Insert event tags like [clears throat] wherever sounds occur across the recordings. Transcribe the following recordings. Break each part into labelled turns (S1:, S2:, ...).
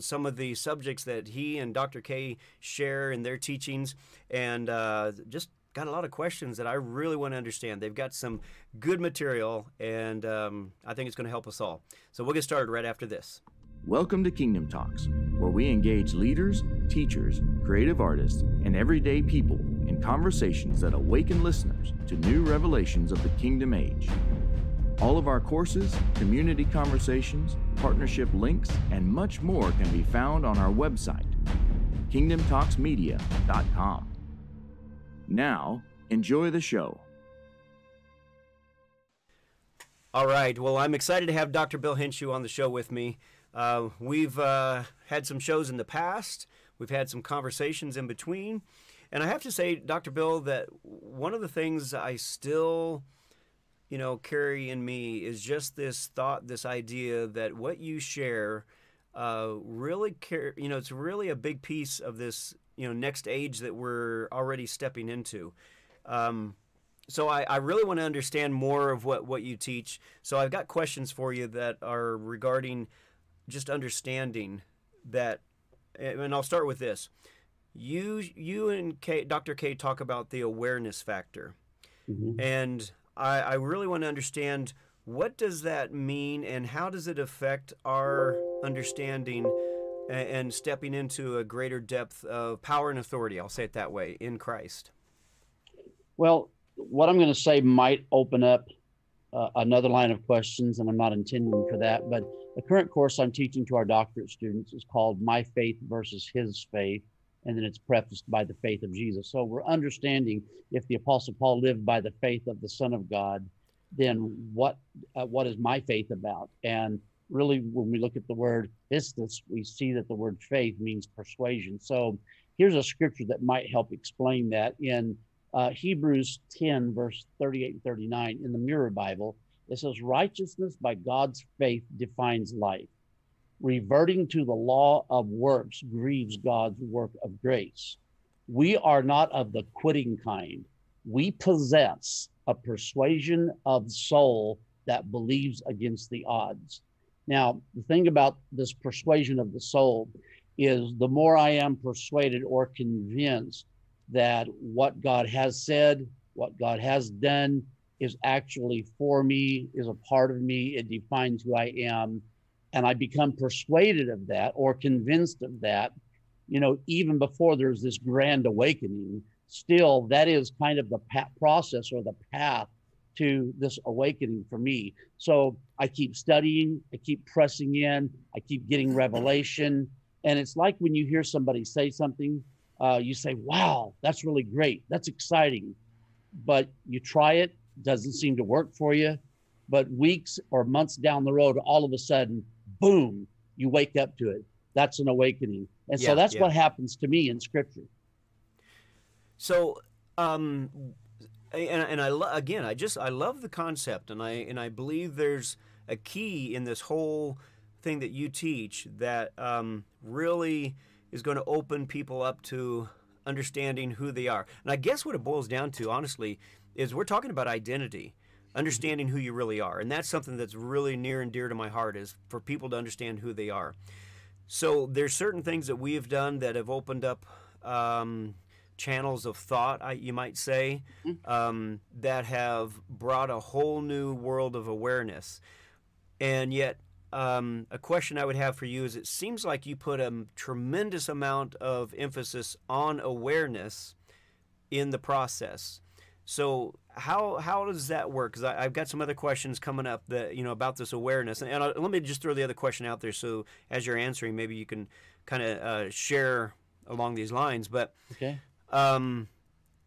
S1: some of the subjects that he and Dr. K share in their teachings, and uh, just got a lot of questions that I really want to understand. They've got some good material, and um, I think it's going to help us all. So we'll get started right after this.
S2: Welcome to Kingdom Talks, where we engage leaders, teachers, creative artists, and everyday people in conversations that awaken listeners to new revelations of the kingdom age. All of our courses, community conversations, partnership links, and much more can be found on our website, kingdomtalksmedia.com. Now, enjoy the show.
S1: All right. Well, I'm excited to have Dr. Bill Henshaw on the show with me. Uh, we've uh, had some shows in the past, we've had some conversations in between. And I have to say, Dr. Bill, that one of the things I still you know, carry and me is just this thought, this idea that what you share uh, really care, you know, it's really a big piece of this, you know, next age that we're already stepping into. Um, so I, I, really want to understand more of what, what you teach. So I've got questions for you that are regarding just understanding that, and I'll start with this. You, you and K, Dr. K talk about the awareness factor. Mm-hmm. And I, I really want to understand what does that mean and how does it affect our understanding and, and stepping into a greater depth of power and authority, I'll say it that way, in Christ?
S3: Well, what I'm going to say might open up uh, another line of questions, and I'm not intending for that. But the current course I'm teaching to our doctorate students is called My Faith versus His Faith and then it's prefaced by the faith of Jesus. So we're understanding if the Apostle Paul lived by the faith of the Son of God, then what uh, what is my faith about? And really, when we look at the word pistis, we see that the word faith means persuasion. So here's a scripture that might help explain that in uh, Hebrews 10, verse 38 and 39 in the Mirror Bible. It says, Righteousness by God's faith defines life reverting to the law of works grieves God's work of grace. We are not of the quitting kind. We possess a persuasion of soul that believes against the odds. Now, the thing about this persuasion of the soul is the more I am persuaded or convinced that what God has said, what God has done is actually for me, is a part of me, it defines who I am and I become persuaded of that or convinced of that, you know, even before there's this grand awakening, still that is kind of the process or the path to this awakening for me. So I keep studying, I keep pressing in, I keep getting revelation. And it's like when you hear somebody say something, uh, you say, wow, that's really great. That's exciting. But you try it, doesn't seem to work for you. But weeks or months down the road, all of a sudden, boom, you wake up to it. That's an awakening. And yeah, so that's yeah. what happens to me in scripture.
S1: So, um, and, and I lo- again, I just I love the concept, and I and I believe there's a key in this whole thing that you teach that um, really is going to open people up to understanding who they are. And I guess what it boils down to, honestly, is we're talking about identity understanding who you really are. And that's something that's really near and dear to my heart is for people to understand who they are. So there's certain things that we have done that have opened up um, channels of thought, I, you might say, mm-hmm. um, that have brought a whole new world of awareness. And yet, um, a question I would have for you is it seems like you put a tremendous amount of emphasis on awareness in the process. So how how does that work? Because I've got some other questions coming up that you know about this awareness, and, and I, let me just throw the other question out there. So as you're answering, maybe you can kind of uh, share along these lines. But
S3: okay.
S1: Um,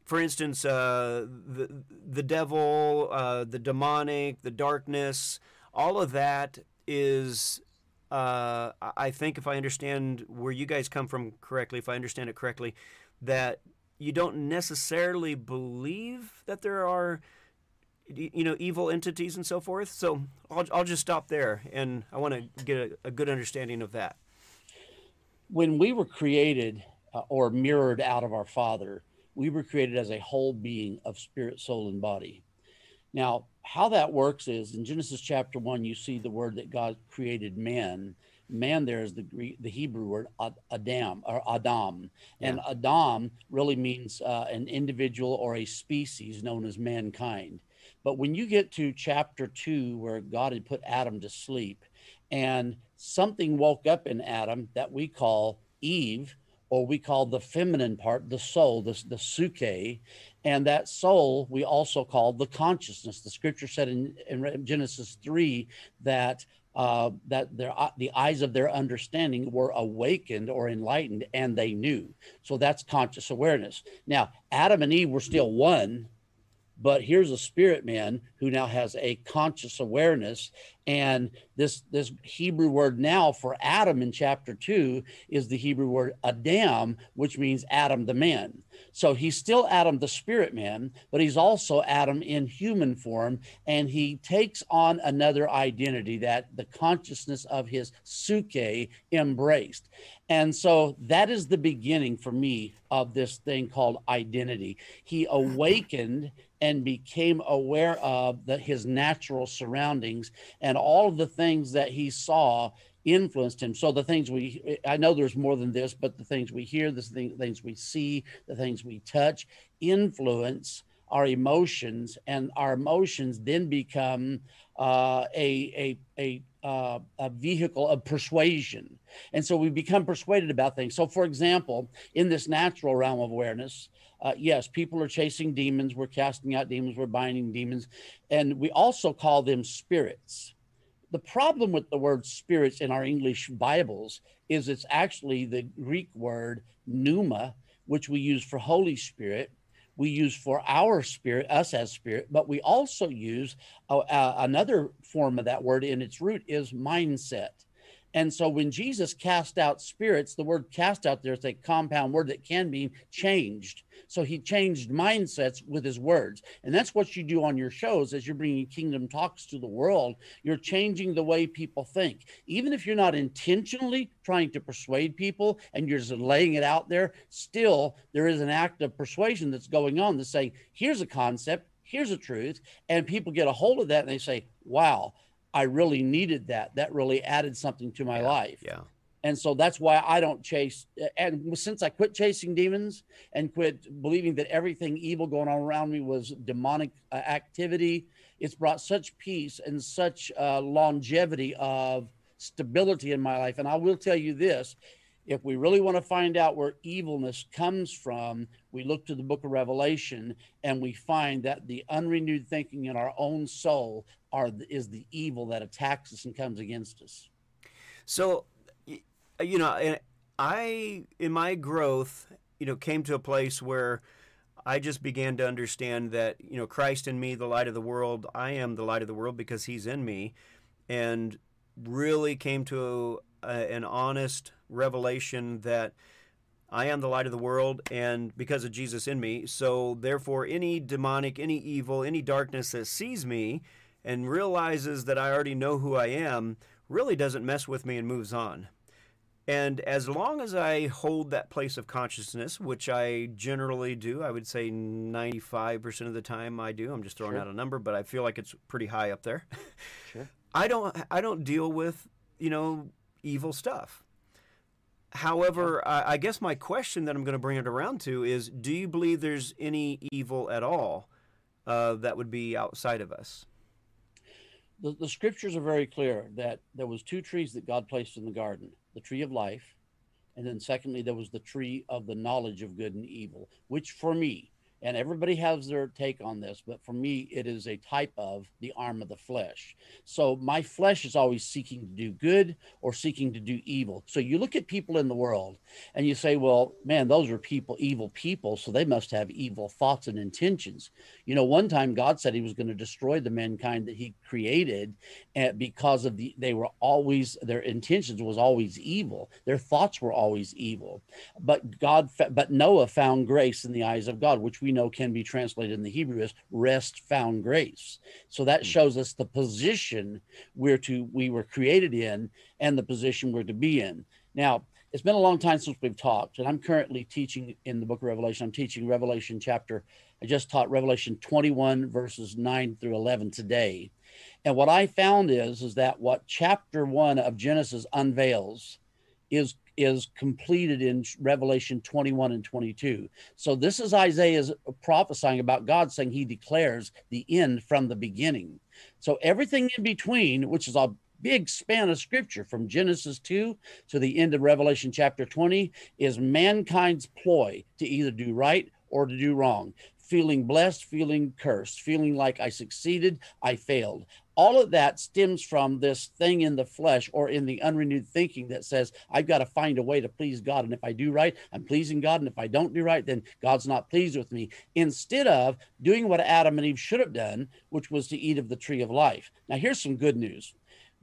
S1: for instance, uh, the the devil, uh, the demonic, the darkness, all of that is. Uh, I think if I understand where you guys come from correctly, if I understand it correctly, that you don't necessarily believe that there are you know evil entities and so forth. So i'll, I'll just stop there and i want to get a, a, good understanding of that.
S3: When we were created uh, or mirrored out of our father we were created as a whole being of spirit soul and body. Now how that works is in genesis chapter 1 you see the word that god created man man there is the Greek, the Hebrew word Adam or Adam, and yeah. Adam really means uh, an individual or a species known as mankind. But when you get to chapter two, where God had put Adam to sleep, and something woke up in Adam that we call Eve, or we call the feminine part, the soul, the, the psuche. And that soul we also call the consciousness. The scripture said in, in Genesis 3 that uh, that their uh, the eyes of their understanding were awakened or enlightened, and they knew. So that's conscious awareness. Now, Adam and Eve were still one, but here's a spirit man who now has a conscious awareness and this this hebrew word now for adam in chapter 2 is the hebrew word adam which means adam the man. So he's still adam the spirit man but he's also adam in human form and he takes on another identity that the consciousness of his psuche embraced. And so that is the beginning for me of this thing called identity. He awakened and became aware of the, his natural surroundings and all of the things that he saw influenced him. So the things we, I know there's more than this, but the things we hear, the things we see, the things we touch influence our emotions, and our emotions then become uh, a, a, a, uh, a vehicle of persuasion. And so we become persuaded about things. So, for example, in this natural realm of awareness, uh, yes, people are chasing demons. We're casting out demons. We're binding demons. And we also call them spirits. The problem with the word spirits in our English Bibles is it's actually the Greek word pneuma, which we use for Holy Spirit. We use for our spirit, us as spirit, but we also use uh, uh, another form of that word in its root is mindset. And so when Jesus cast out spirits, the word cast out there is a compound word that can be changed. So he changed mindsets with his words. And that's what you do on your shows as you're bringing kingdom talks to the world. You're changing the way people think. Even if you're not intentionally trying to persuade people and you're just laying it out there, still there is an act of persuasion that's going on that's saying, here's a concept, here's a truth. And people get a hold of that and they say, wow I really needed that. That really added something to my
S1: yeah,
S3: life.
S1: Yeah.
S3: And so that's why I don't chase. And since I quit chasing demons and quit believing that everything evil going on around me was demonic uh, activity, it's brought such peace and such uh, longevity of stability in my life. And I will tell you this if we really want to find out where evilness comes from, we look to the book of Revelation and we find that the unrenewed thinking in our own soul are is the evil that attacks us and comes against us.
S1: So, uh, you know, I in my growth, you know, came to a place where I just began to understand that, you know, Christ in me, the light of the world, I am the light of the world because he's in me and really came to a, an honest revelation that I am the light of the world, and because of Jesus in me, so therefore, any demonic, any evil, any darkness that sees me and realizes that I already know who I am really doesn't mess with me and moves on. And as long as I hold that place of consciousness, which I generally do, I would say 95% of the time I do. I'm just throwing sure. out a number, but I feel like it's pretty high up there. Sure. [laughs] I don't I don't deal with, you know, evil stuff. However, I, I guess my question that I'm going to bring it around to is do you believe there's any evil at all uh, that would be outside of us?
S3: The, the scriptures are very clear that there was two trees that God placed in the garden the tree of life and then secondly there was the tree of the knowledge of good and evil which for me and everybody has their take on this but for me it is a type of the arm of the flesh. So my flesh is always seeking to do good or seeking to do evil. So you look at people in the world and you say well man those are people evil people so they must have evil thoughts and intentions. You know one time god said he was going to destroy the mankind that he created eh, because of the they were always their intentions was always evil. Their thoughts were always evil. But god but noah found grace in the eyes of god which we know can be translated in the Hebrew as rest found grace. So that hmm. shows us the position we're to we were created in and the position we're to be in. Now, it's been a long time since we've talked, and I'm currently teaching in the book of Revelation. I'm teaching Revelation chapter, I just taught Revelation 21, verses 9 through 11 today. And what I found is is that what chapter 1 of Genesis unveils is is completed in Revelation 21 and 22. So this is Isaiah's prophesying about God saying he declares the end from the beginning. So everything in between, which is a big span of scripture from Genesis 2 to the end of Revelation chapter 20, is mankind's ploy to either do right or to do wrong. Feeling blessed, feeling cursed, feeling like I succeeded, I failed all of that stems from this thing in the flesh or in the unrenewed thinking that says i've got to find a way to please god. And if i do right i'm pleasing god. And if i don't do right then god's not pleased with me. Instead of doing what adam and eve should have done which was to eat of the tree of life. Now here's some good news.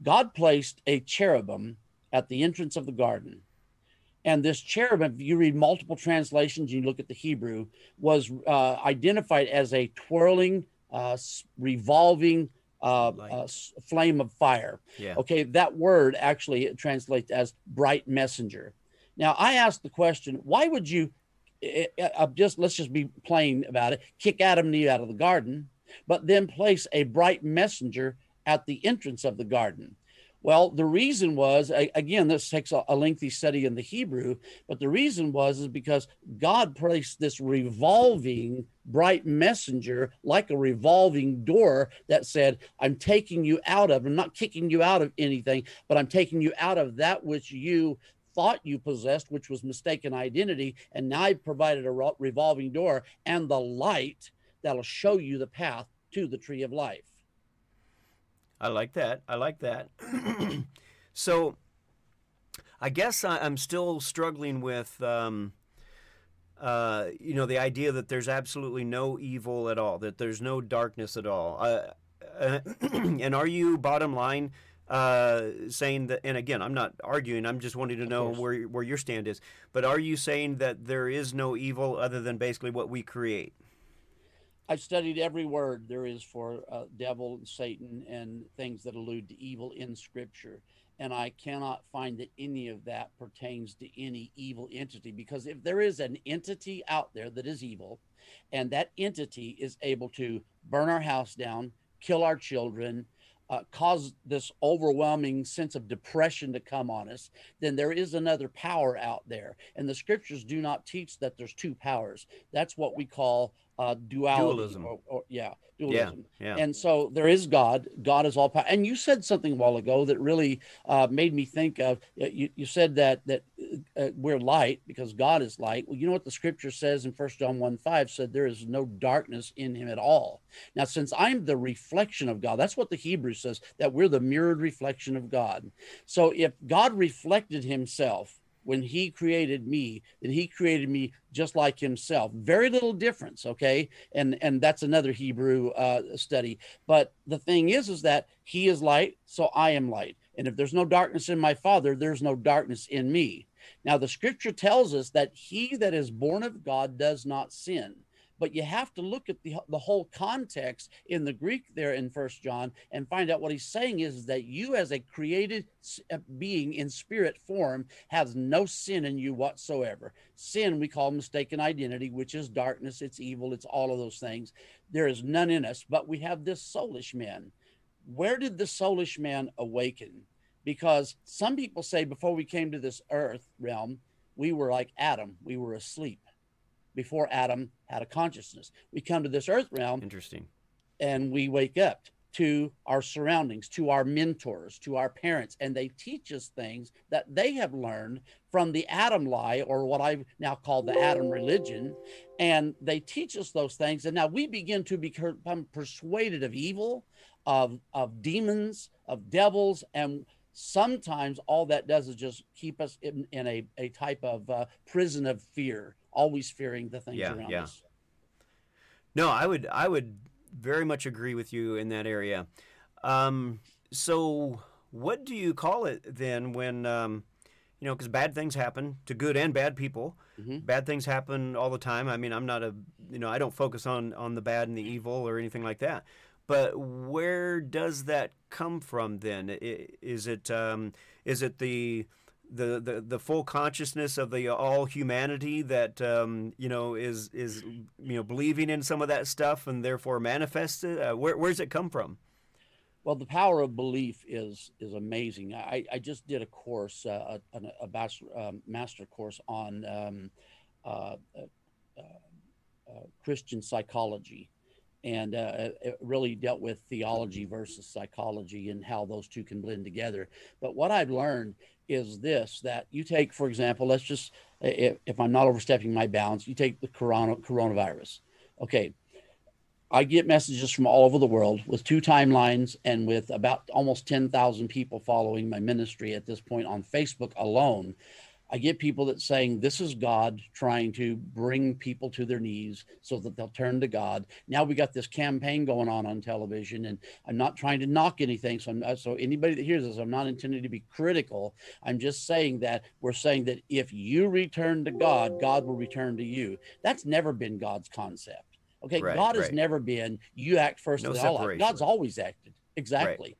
S3: God placed a cherubim at the entrance of the garden. And this cherubim, if you read multiple translations, you look at the Hebrew, was uh, identified as a twirling, uh, revolving uh, uh, flame of fire. Yeah. Okay, that word actually translates as bright messenger. Now, I asked the question, why would you uh, uh, just let's just be plain about it, kick Adam and Eve out of the garden, but then place a bright messenger at the entrance of the garden? Well, the reason was again, this takes a, lengthy study in the Hebrew, but the reason was is because God placed this revolving bright messenger like a revolving door that said, I'm taking you out of, I'm not kicking you out of anything, but I'm taking you out of that which you thought you possessed, which was mistaken identity. And now I've provided a revolving door and the light that'll show you the path to the tree of life.
S1: I like that. I like that. [clears throat] so, I guess I, am still struggling with, um, uh, you know, the idea that there's absolutely no evil at all, that there's no darkness at all. Uh, uh, [clears throat] and are you, bottom line, uh, saying that? And again, I'm not arguing. I'm just wanting to know where where your stand is. But are you saying that there is no evil other than basically what we create?
S3: I've studied every word there is for uh, devil and Satan and things that allude to evil in Scripture. And I cannot find that any of that pertains to any evil entity because if there is an entity out there that is evil, and that entity is able to burn our house down, kill our children, uh, cause this overwhelming sense of depression to come on us, then there is another power out there. And the scriptures do not teach that there's two powers. That's what we call uh, duality. Dualism. Or, or, yeah, dualism. Yeah, yeah. And so there is God. God is all power. And you said something a while ago that really uh, made me think of. You, you said that that uh, we're light because God is light. Well, you know what the Scripture says in First John one five said there is no darkness in Him at all. Now, since I'm the reflection of God, that's what the Hebrew says that we're the mirrored reflection of God. So if God reflected Himself when he created me then he created me just like himself. Very little difference okay? And and that's another hebrew uh, study. But the thing is is that he is light so i am light. And if there's no darkness in my father there's no darkness in me. Now the scripture tells us that he that is born of god does not sin but you have to look at the, the whole context in the Greek there in First John and find out what he's saying is that you, as a created uh, being in spirit form, has no sin in you whatsoever. Sin we call mistaken identity, which is darkness, it's evil, it's all of those things. There is none in us, but we have this soulish man. Where did the soulish man awaken? Because some people say before we came to this earth realm, we were like Adam, we were asleep before Adam had a consciousness. We come to this earth realm.
S1: Interesting.
S3: And we wake up to our surroundings, to our mentors, to our parents, and they teach us things that they have learned from the Adam lie, or what I now call the Adam religion. And they teach us those things. And now we begin to become persuaded of evil, of, of demons, of devils, and sometimes all that does is just keep us in, in a, a type of uh, prison of fear always fearing the things yeah, around yeah. us.
S1: No, I would I would very much agree with you in that area. Um, so, what do you call it then when um, you know because bad things happen to good and bad people? Mm-hmm. Bad things happen all the time. I mean, I'm not a you know I don't focus on on the bad and the evil or anything like that. But where does that come from then? Is it um, is it the the, the, the full consciousness of the all humanity that um, you know is is you know believing in some of that stuff and therefore manifested? Uh, where where does it come from?
S3: Well, the power of belief is is amazing. I, I just did a course, uh, a, a bachelor, um, master course on um, uh, uh, uh Christian psychology, and uh, it really dealt with theology versus psychology and how those two can blend together. But what I've learned is this: that you take, for example, let's just if, if I'm not overstepping my bounds, you take the corona, coronavirus. Okay, I get messages from all over the world with two timelines and with about almost 10,000 people following my ministry at this point on Facebook alone. I get people that saying this is God trying to bring people to their knees so that they'll turn to God. Now we got this campaign going on on television, and I'm not trying to knock anything. So, I'm, so anybody that hears this, I'm not intending to be critical. I'm just saying that we're saying that if you return to God, God will return to you. That's never been God's concept. Okay, right, God has never been you act first no all. God's always acted. Exactly. Right.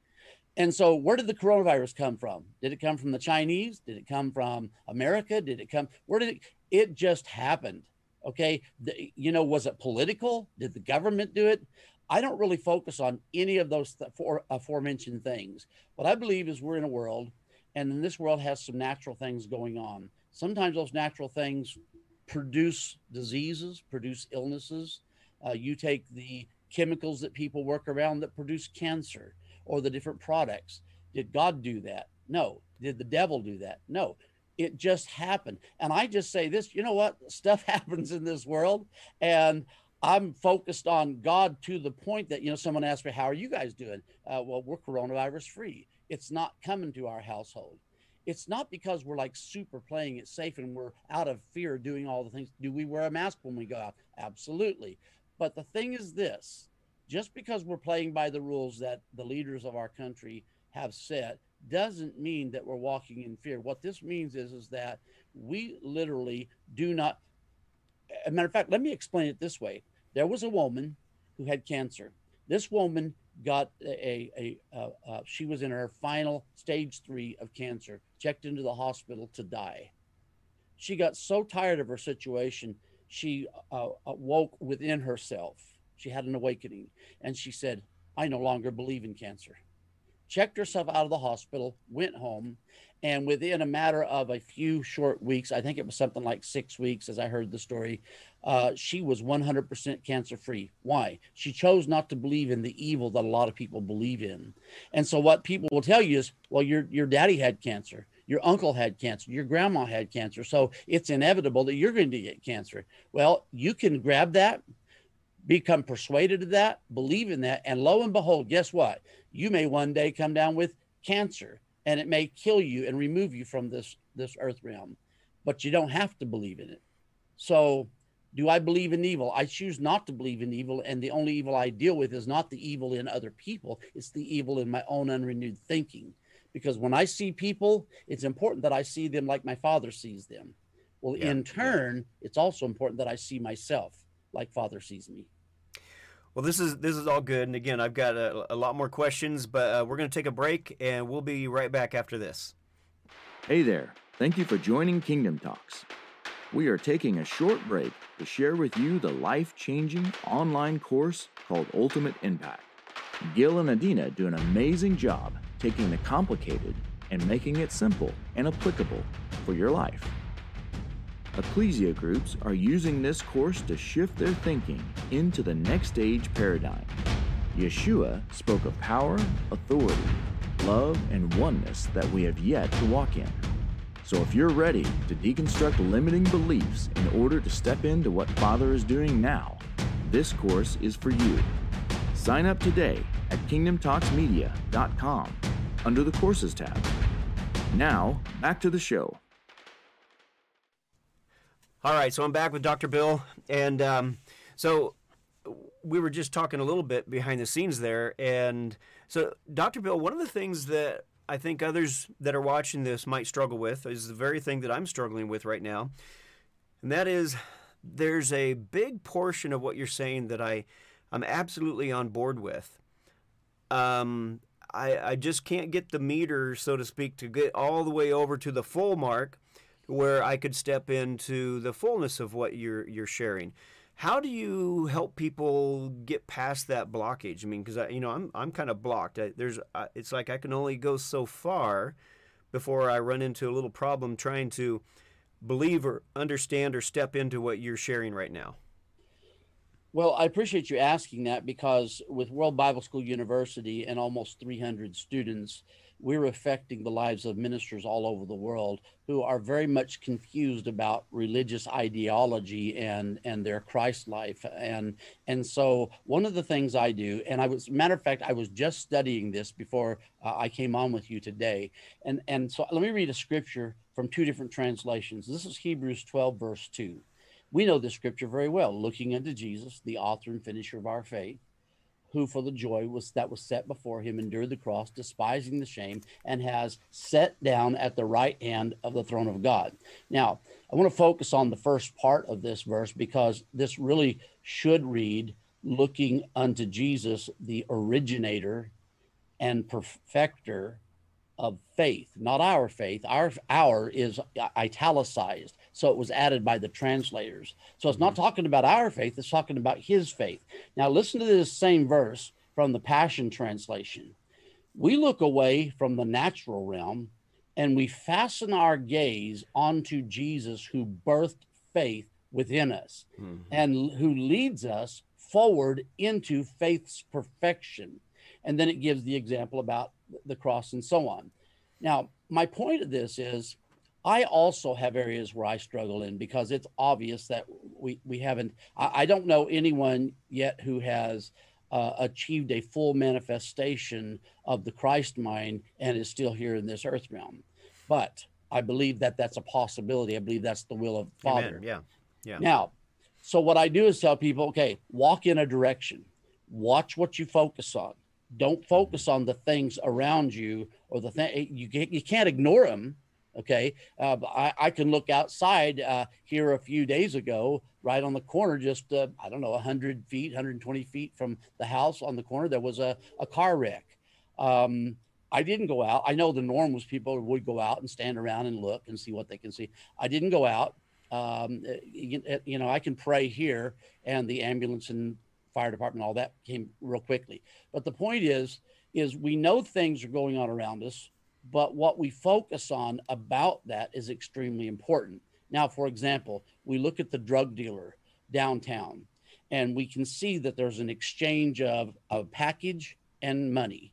S3: And so where did the coronavirus come from? Did it come from the Chinese? Did it come from America? Did it come where did it it just happened? Okay, the, you know, was it political? Did the government do it? I don't really focus on any of those th- for, aforementioned things. What I believe is we're in a world, and this world has some natural things going on. Sometimes those natural things produce diseases, produce illnesses, uh, you take the chemicals that people work around that produce cancer or the different products. Did God do that? No. Did the devil do that? No. It just happened. And I just say this you know what? Stuff [laughs] happens in this world. And I'm focused on God to the point that, you know, someone asked me, How are you guys doing? Uh, well, we're coronavirus free. It's not coming to our household. It's not because we're like super playing it safe and we're out of fear doing all the things. Do we wear a mask when we go out? Absolutely. But the thing is this just because we're playing by the rules that the leaders of our country have set doesn't mean that we're walking in fear. What this means is, is that we literally do not. a matter of fact, let me explain it this way. There was a woman who had cancer. This woman got a, a, a, she was in her final stage three of cancer, checked into the hospital to die. She got so tired of her situation she uh, woke within herself. She had an awakening and she said, I no longer believe in cancer. Checked herself out of the hospital, went home, and within a matter of a few short weeks, I think it was something like six weeks, as I heard the story, uh, she was 100% cancer free. Why? She chose not to believe in the evil that a lot of people believe in. And so, what people will tell you is, well, your, your daddy had cancer your uncle had cancer, your grandma had cancer. So it's inevitable that you're going to get cancer. Well, you can grab that, become persuaded of that, believe in that, and lo and behold, guess what? You may one day come down with cancer and it may kill you and remove you from this this earth realm. But you don't have to believe in it. So do I believe in evil? I choose not to believe in evil, and the only evil I deal with is not the evil in other people, it's the evil in my own unrenewed thinking because when I see people, it's important that I see them like my father sees them. Well, yeah, in turn, it's also important that I see myself like father sees me.
S1: Well, this is this is all good, and again, I've got a, a lot more questions, but uh, we're going to take a break, and we'll be right back after this.
S2: Hey there! Thank you for joining Kingdom Talks. We are taking a short break to share with you the life-changing online course called Ultimate Impact. Gil and Adina do an amazing job taking the complicated and making it simple and applicable for your life. Ecclesia groups are using this course to shift their thinking into the next age paradigm. Yeshua spoke of power, authority, love, and oneness that we have yet to walk in. So if you're ready to deconstruct limiting beliefs in order to step into what Father is doing now, this course is for you. Sign up today at kingdomtalksmedia.com under the Courses tab. Now, back to the show.
S1: All right, so I'm back with Dr. Bill. And um, so we were just talking a little bit behind the scenes there. And so, Dr. Bill, one of the things that I think others that are watching this might struggle with is the very thing that I'm struggling with right now. And that is there's a big portion of what you're saying that I, I'm absolutely on board with. Um, I, I just can't get the meter, so to speak, to get all the way over to the full mark where I could step into the fullness of what you're you're sharing. how do you help people get past that blockage? I mean, because I, you know, I'm I'm kind of blocked. I, there's, it's like I can only go so far before I run into a little problem trying to believe or understand or step into what you're sharing right now.
S3: Well, I appreciate you asking that because with World Bible School University and almost 300 students, we're affecting the lives of ministers all over the world who are very much confused about religious ideology and and their Christ life. And and so one of the things I do and I was matter of fact I was just studying this before uh, I came on with you today. And and so let me read a scripture from two different translations. This is Hebrews 12 verse 2 we know this scripture very well looking unto Jesus the author and finisher of our faith who for the joy was that was set before him endured the cross despising the shame and has set down at the right hand of the throne of god. Now i want to focus on the first part of this verse because this really should read looking unto jesus the originator and perfecter of faith not our faith our our is italicized so it was added by the translators. So it's not mm-hmm. talking about our faith, it's talking about his faith. Now, listen to this same verse from the Passion Translation. We look away from the natural realm and we fasten our gaze onto Jesus who birthed faith within us mm-hmm. and who leads us forward into faith's perfection. And then it gives the example about the cross and so on. Now, my point of this is I also have areas where I struggle in because it's obvious that we, we haven't, I, I don't know anyone yet who has uh, achieved a full manifestation of the Christ mind and is still here in this earth realm. But I believe that that's a possibility. I believe that's the will of the Father.
S1: Amen. Yeah. Yeah.
S3: Now, so what I do is tell people, okay, walk in a direction, watch what you focus on. Don't focus on the things around you or the thing you, you can't ignore them Okay. Uh, I, I, can look outside uh, here a few days ago, right on the corner, just, uh, I don't know, 100 feet, 120 feet from the house on the corner, there was a, a car wreck. Um, I didn't go out. I know the norm was people would go out and stand around and look and see what they can see. I didn't go out. Um, you, you know, I can pray here, and the ambulance and fire department, all that came real quickly. But the point is, is we know things are going on around us but what we focus on about that is extremely important. Now, for example, we look at the drug dealer downtown and we can see that there's an exchange of a package and money.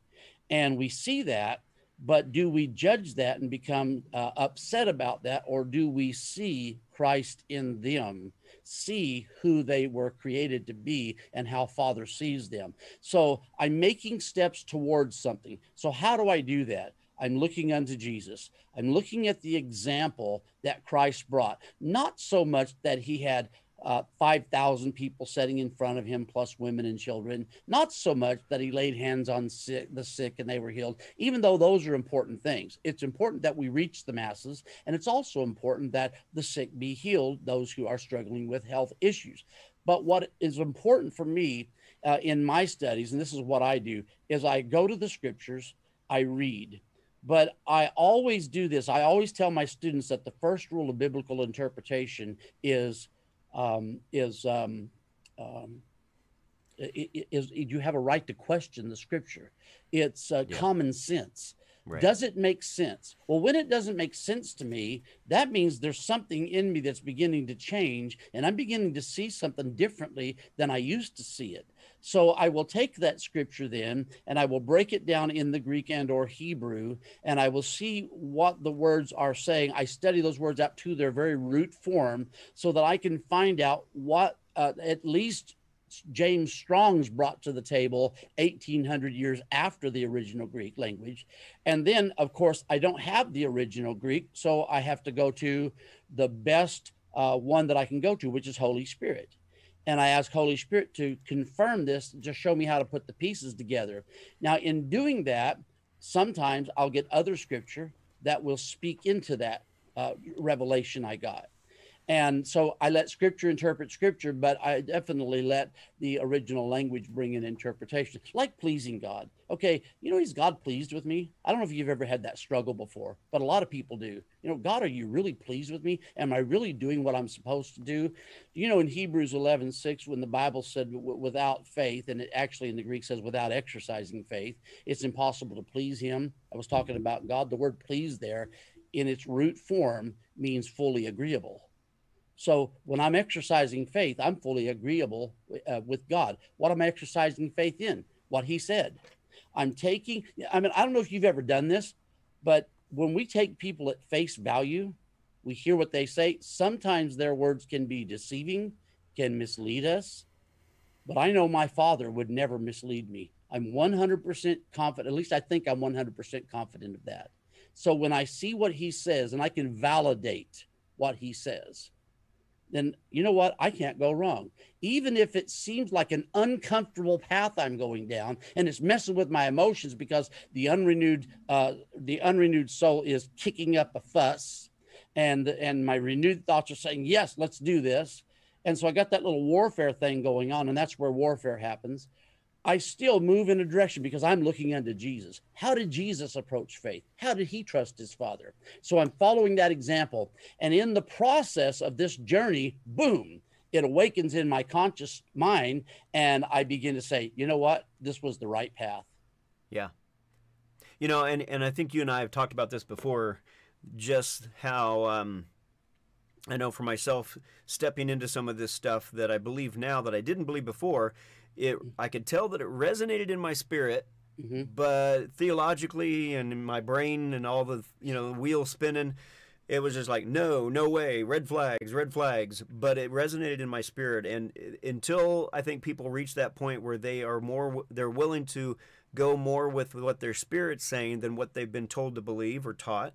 S3: And we see that, but do we judge that and become uh, upset about that? Or do we see Christ in them, see who they were created to be and how Father sees them? So I'm making steps towards something. So, how do I do that? I'm looking unto Jesus. I'm looking at the example that Christ brought. Not so much that he had uh, 5,000 people sitting in front of him, plus women and children. Not so much that he laid hands on sick, the sick and they were healed, even though those are important things. It's important that we reach the masses, and it's also important that the sick be healed, those who are struggling with health issues. But what is important for me uh, in my studies, and this is what I do, is I go to the scriptures, I read, but I always do this. I always tell my students that the first rule of biblical interpretation is um, is um, um, is you have a right to question the scripture. It's uh, yeah. common sense. Right. Does it make sense? Well, when it doesn't make sense to me, that means there's something in me that's beginning to change, and I'm beginning to see something differently than I used to see it. So I will take that scripture then and I will break it down in the Greek and or Hebrew and I will see what the words are saying. I study those words out to their very root form so that I can find out what uh, at least James Strong's brought to the table 1800 years after the original Greek language. And then, of course, I don't have the original Greek, so I have to go to the best uh, one that I can go to, which is Holy Spirit and I ask Holy Spirit to confirm this, just show me how to put the pieces together. Now, in doing that, sometimes I'll get other scripture that will speak into that uh, revelation I got. And so I let scripture interpret scripture, but I definitely let the original language bring in interpretation, like pleasing God. Okay, you know, is God pleased with me? I don't know if you've ever had that struggle before, but a lot of people do. You know, God, are you really pleased with me? Am I really doing what I'm supposed to do? You know, in Hebrews 11 6, when the Bible said without faith, and it actually in the Greek says without exercising faith, it's impossible to please Him. I was talking about God. The word please there in its root form means fully agreeable so when I'm exercising faith, I'm fully agreeable uh, with God. What am I exercising faith in? What He said. I'm taking, I mean, I don't know if you've ever done this, but when we take people at face value, we hear what they say. Sometimes their words can be deceiving, can mislead us. But I know my father would never mislead me. I'm 100% confident, at least I think I'm 100% confident of that. So when I see what he says and I can validate what he says, then you know what? I can't go wrong. Even if it seems like an uncomfortable path I'm going down and it's messing with my emotions because the unrenewed uh, the unrenewed soul is kicking up a fuss and and my renewed thoughts are saying, yes, let's do this. And so I got that little warfare thing going on, and that's where warfare happens. I still move in a direction because I'm looking unto Jesus. How did Jesus approach faith? How did he trust his Father? So I'm following that example. And in the process of this journey, boom, it awakens in my conscious mind. And I begin to say, you know what? This was the right path.
S1: Yeah. You know, and, and I think you and I have talked about this before, just how. Um, I know for myself, stepping into some of this stuff that I believe now that I didn't believe before, it I could tell that it resonated in my spirit, mm-hmm. but theologically and in my brain and all the you know the wheel spinning, it was just like no, no way, red flags, red flags. But it resonated in my spirit, and until I think people reach that point where they are more, they're willing to go more with what their spirit's saying than what they've been told to believe or taught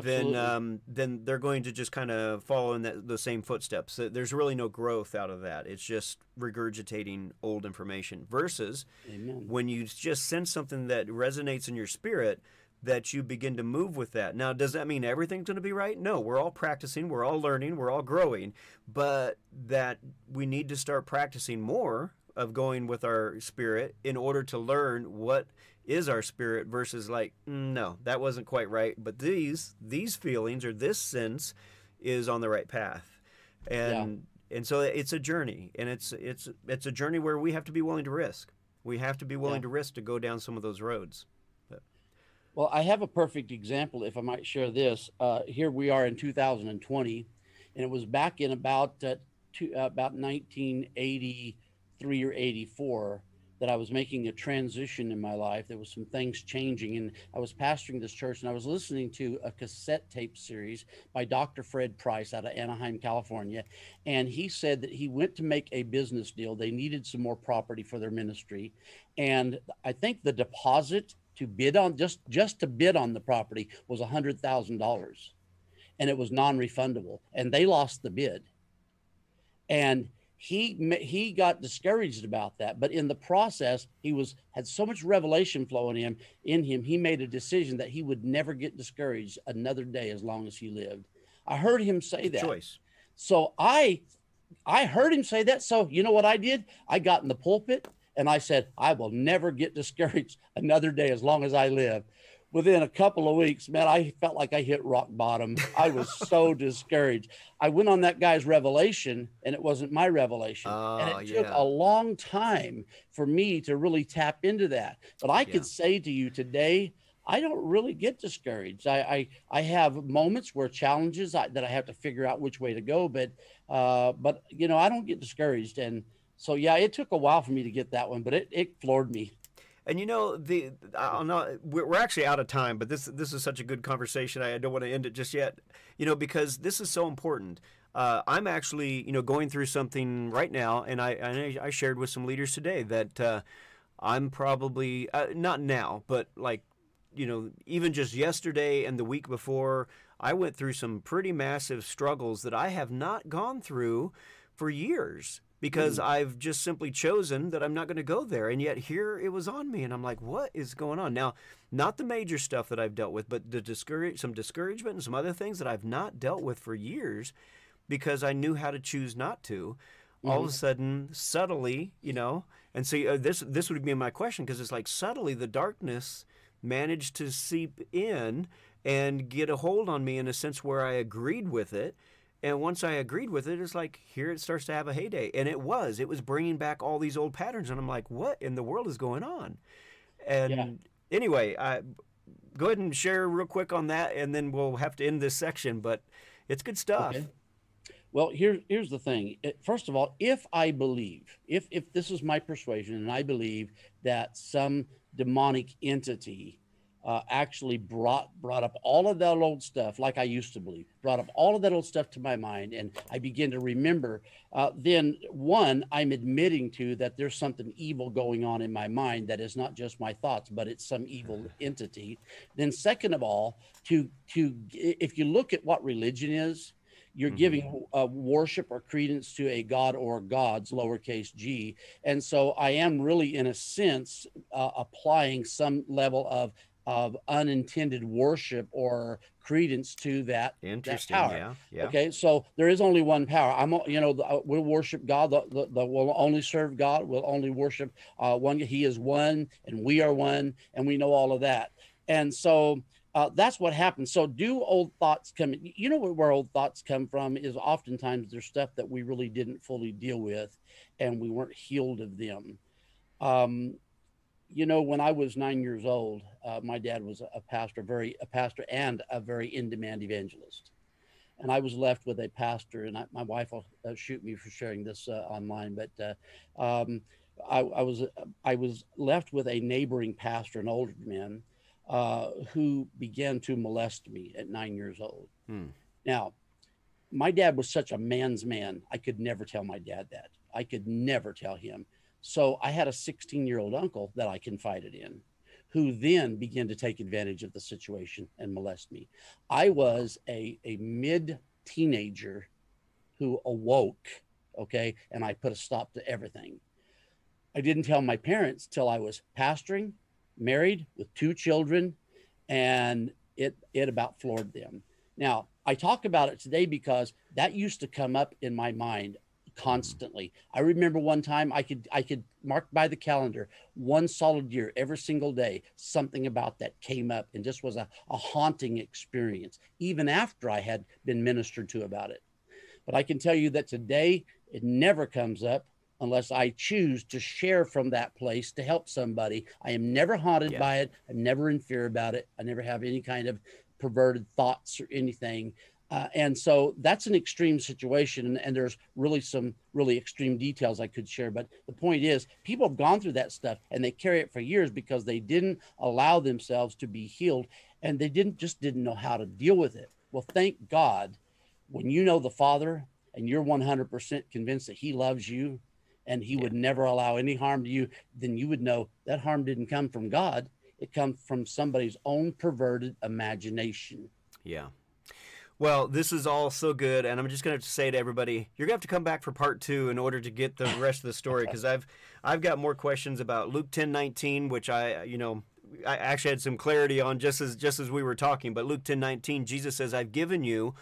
S1: then um, then they're going to just kind of follow in that, the same footsteps. There's really no growth out of that. It's just regurgitating old information. Versus Amen. when you just sense something that resonates in your spirit, that you begin to move with that. Now, does that mean everything's going to be right? No, we're all practicing, we're all learning, we're all growing, but that we need to start practicing more of going with our spirit in order to learn what is our spirit versus like mm, no that wasn't quite right but these these feelings or this sense is on the right path and yeah. and so it's a journey and it's it's it's a journey where we have to be willing to risk we have to be willing yeah. to risk to go down some of those roads but.
S3: well i have a perfect example if i might share this uh, here we are in 2020 and it was back in about uh, two, uh, about 1983 or 84 that I was making a transition in my life. There was some things changing, and I was pastoring this church, and I was listening to a cassette tape series by Dr. Fred Price out of Anaheim, California, and he said that he went to make a business deal. They needed some more property for their ministry, and I think the deposit to bid on just just to bid on the property was a hundred thousand dollars, and it was non-refundable, and they lost the bid, and he he got discouraged about that but in the process he was had so much revelation flowing in him in him he made a decision that he would never get discouraged another day as long as he lived. I heard him say that. choice. So i i heard him say that. So you know what i did? I got in the pulpit and i said i will never get discouraged [laughs] another day as long as i live within a couple of weeks, man, I felt like I hit rock bottom. I was so [laughs] discouraged. I went on that guy's revelation and it wasn't my revelation. Oh, and it took a long time for me to really tap into that. But I yeah. could say to you today, I don't really get discouraged. I I, I have moments where challenges I, that I have to figure out which way to go, but uh, but you know I don't get discouraged, and so yeah, it took a while for me to get that one, but it it floored me.
S1: And you know the I'll not we're actually out of time, but this this is such a good conversation. I don't want to end it just yet, you know, because this is so important. Uh, I'm actually you know going through something right now, and I I, shared with some leaders today that uh, I'm probably uh, not now, but like you know even just yesterday and the week before, I went through some pretty massive struggles that I have not gone through for years because mm. I've just simply chosen that I'm not going to go there. And yet here it was on me, and I'm like, what is going on? Now, not the major stuff that I've dealt with, but the discourage, some discouragement and some other things that I've not dealt with for years because I knew how to choose not to. All of a sudden, subtly, you know, and so uh, this this would be my question because it's like subtly the darkness managed to seep in and get a hold on me in a sense where I agreed with it. And once I agreed with it, it's like here it starts to have a heyday, and it was. It was bringing back all these old patterns, and I'm like, what in the world is going on? And
S3: Yeah.
S1: anyway, I go ahead and share real quick on that, and then we'll have to end this section. But it's good stuff.
S3: Okay. Well, here, here's the thing. First of all, if I believe, if if this is my persuasion, and I believe that some demonic entity uh, actually brought brought up all of that old stuff, like I used to believe, brought up all of that old stuff to my mind, and I begin to remember. Uh, then, one, I'm admitting to that there's something evil going on in my mind that is not just my thoughts, but it's some evil [laughs] entity. Then, second of all, to to if you look at what religion is, you're giving uh, worship or credence to a god or gods lowercase g and so i am really in a sense uh, applying some level of of unintended worship or credence to that
S1: Interesting.
S3: power.
S1: Yeah. Yeah.
S3: Okay, so there is only one power. I'm, you know, the, uh, we'll worship God. The, the, the we'll only serve God. We'll only worship uh, one. He is one, and we are one, and we know all of that. And so uh, that's what happens. So do old thoughts come? You know where old thoughts come from is oftentimes there's stuff that we really didn't fully deal with, and we weren't healed of them. Um, you know, when I was nine years old, uh, my dad was a pastor, very a pastor and a very in-demand evangelist, and I was left with a pastor. And I, my wife will uh, shoot me for sharing this uh, online, but uh, um, I, I was I was left with a neighboring pastor, an older man, uh, who began to molest me at nine years old.
S1: Hmm.
S3: Now, my dad was such a man's man. I could never tell my dad that. I could never tell him. So I had a 16 year old uncle that I confided in, who then began to take advantage of the situation and molest me. I was a, a mid teenager who awoke, okay, and I put a stop to everything. I didn't tell my parents till I was pastoring, married with two children, and it it about floored them. Now, I talk about it today because that used to come up in my mind constantly. I remember one time I could I could mark by the calendar one solid year every single day something about that came up and just was a, a haunting experience even after I had been ministered to about it. But I can tell you that today it never comes up unless I choose to share from that place to help somebody. I am never haunted
S1: Yeah.
S3: by it. I'm never in fear about it. I never have any kind of perverted thoughts or anything. Uh, and so that's an extreme situation. And, and there's really some really extreme details I could share. But the point is, people have gone through that stuff and they carry it for years because they didn't allow themselves to be healed and they didn't just didn't know how to deal with it. Well, thank God when you know the Father and you're 100% convinced that He loves you and He would never allow any harm to you, then you would know that harm didn't come from God. It comes from somebody's own perverted imagination.
S1: Yeah. Well, this is all so good, and I'm just gonna have to say to everybody, you're gonna have to come back for part two in order to get the rest of the story, because I've I've got more questions about Luke 10:19, which I you know I actually had some clarity on just as just as we were talking. But Luke 10:19, Jesus says, "I've given you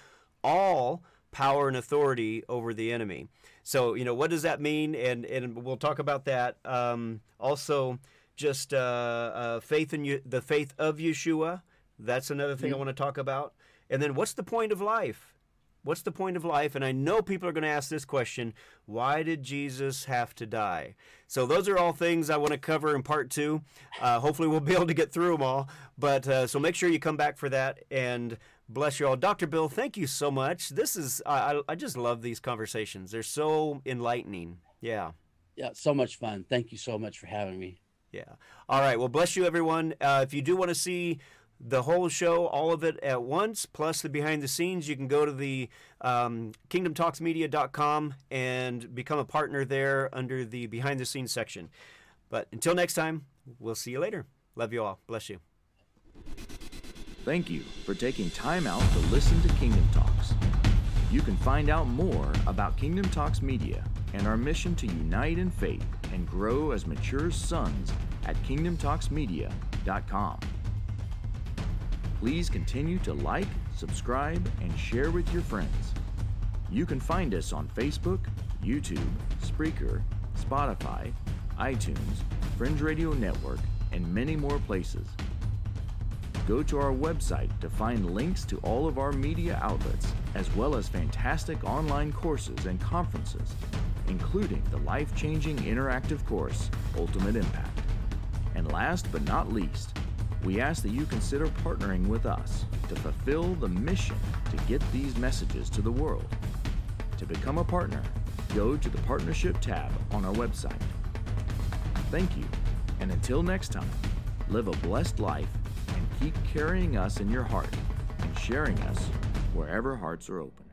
S1: all power and authority over the enemy." So you know what does that mean? And and we'll talk about that. Um, also, just uh, uh, faith in you, the faith of Yeshua. That's another thing I want to talk about. And then, what's the point of life? What's the point of life? And I know people are going to ask this question why did Jesus have to die? So, those are all things I want to cover in part two. Uh, hopefully, we'll be able to get through them all. But uh, so make sure you come back for that. And bless you all. Dr. Bill, thank you so much. This is, I, I- I just love these conversations, they're so enlightening. Yeah.
S3: Yeah, so much fun. Thank you so much for having me.
S1: Yeah. All right. Well, bless you, everyone. Uh, if you do want to see the whole show, all of it at once, plus the behind the scenes, you can go to the um, kingdomtalksmedia.com and become a partner there under the behind the scenes section. But until next time, we'll see you later. Love you all. Bless you.
S2: Thank you for taking time out to listen to Kingdom Talks. You can find out more about Kingdom Talks Media and our mission to unite in faith and grow as mature sons at kingdomtalksmedia.com. Please continue to like, subscribe, and share with your friends. You can find us on Facebook, YouTube, Spreaker, Spotify, iTunes, Fringe Radio Network, and many more places. Go to our website to find links to all of our media outlets, as well as fantastic online courses and conferences, including the life changing interactive course, Ultimate Impact. And last but not least, we ask that you consider partnering with us to fulfill the mission to get these messages to the world. To become a partner, go to the Partnership tab on our website. Thank you, and until next time, live a blessed life and keep carrying us in your heart and sharing us wherever hearts are open.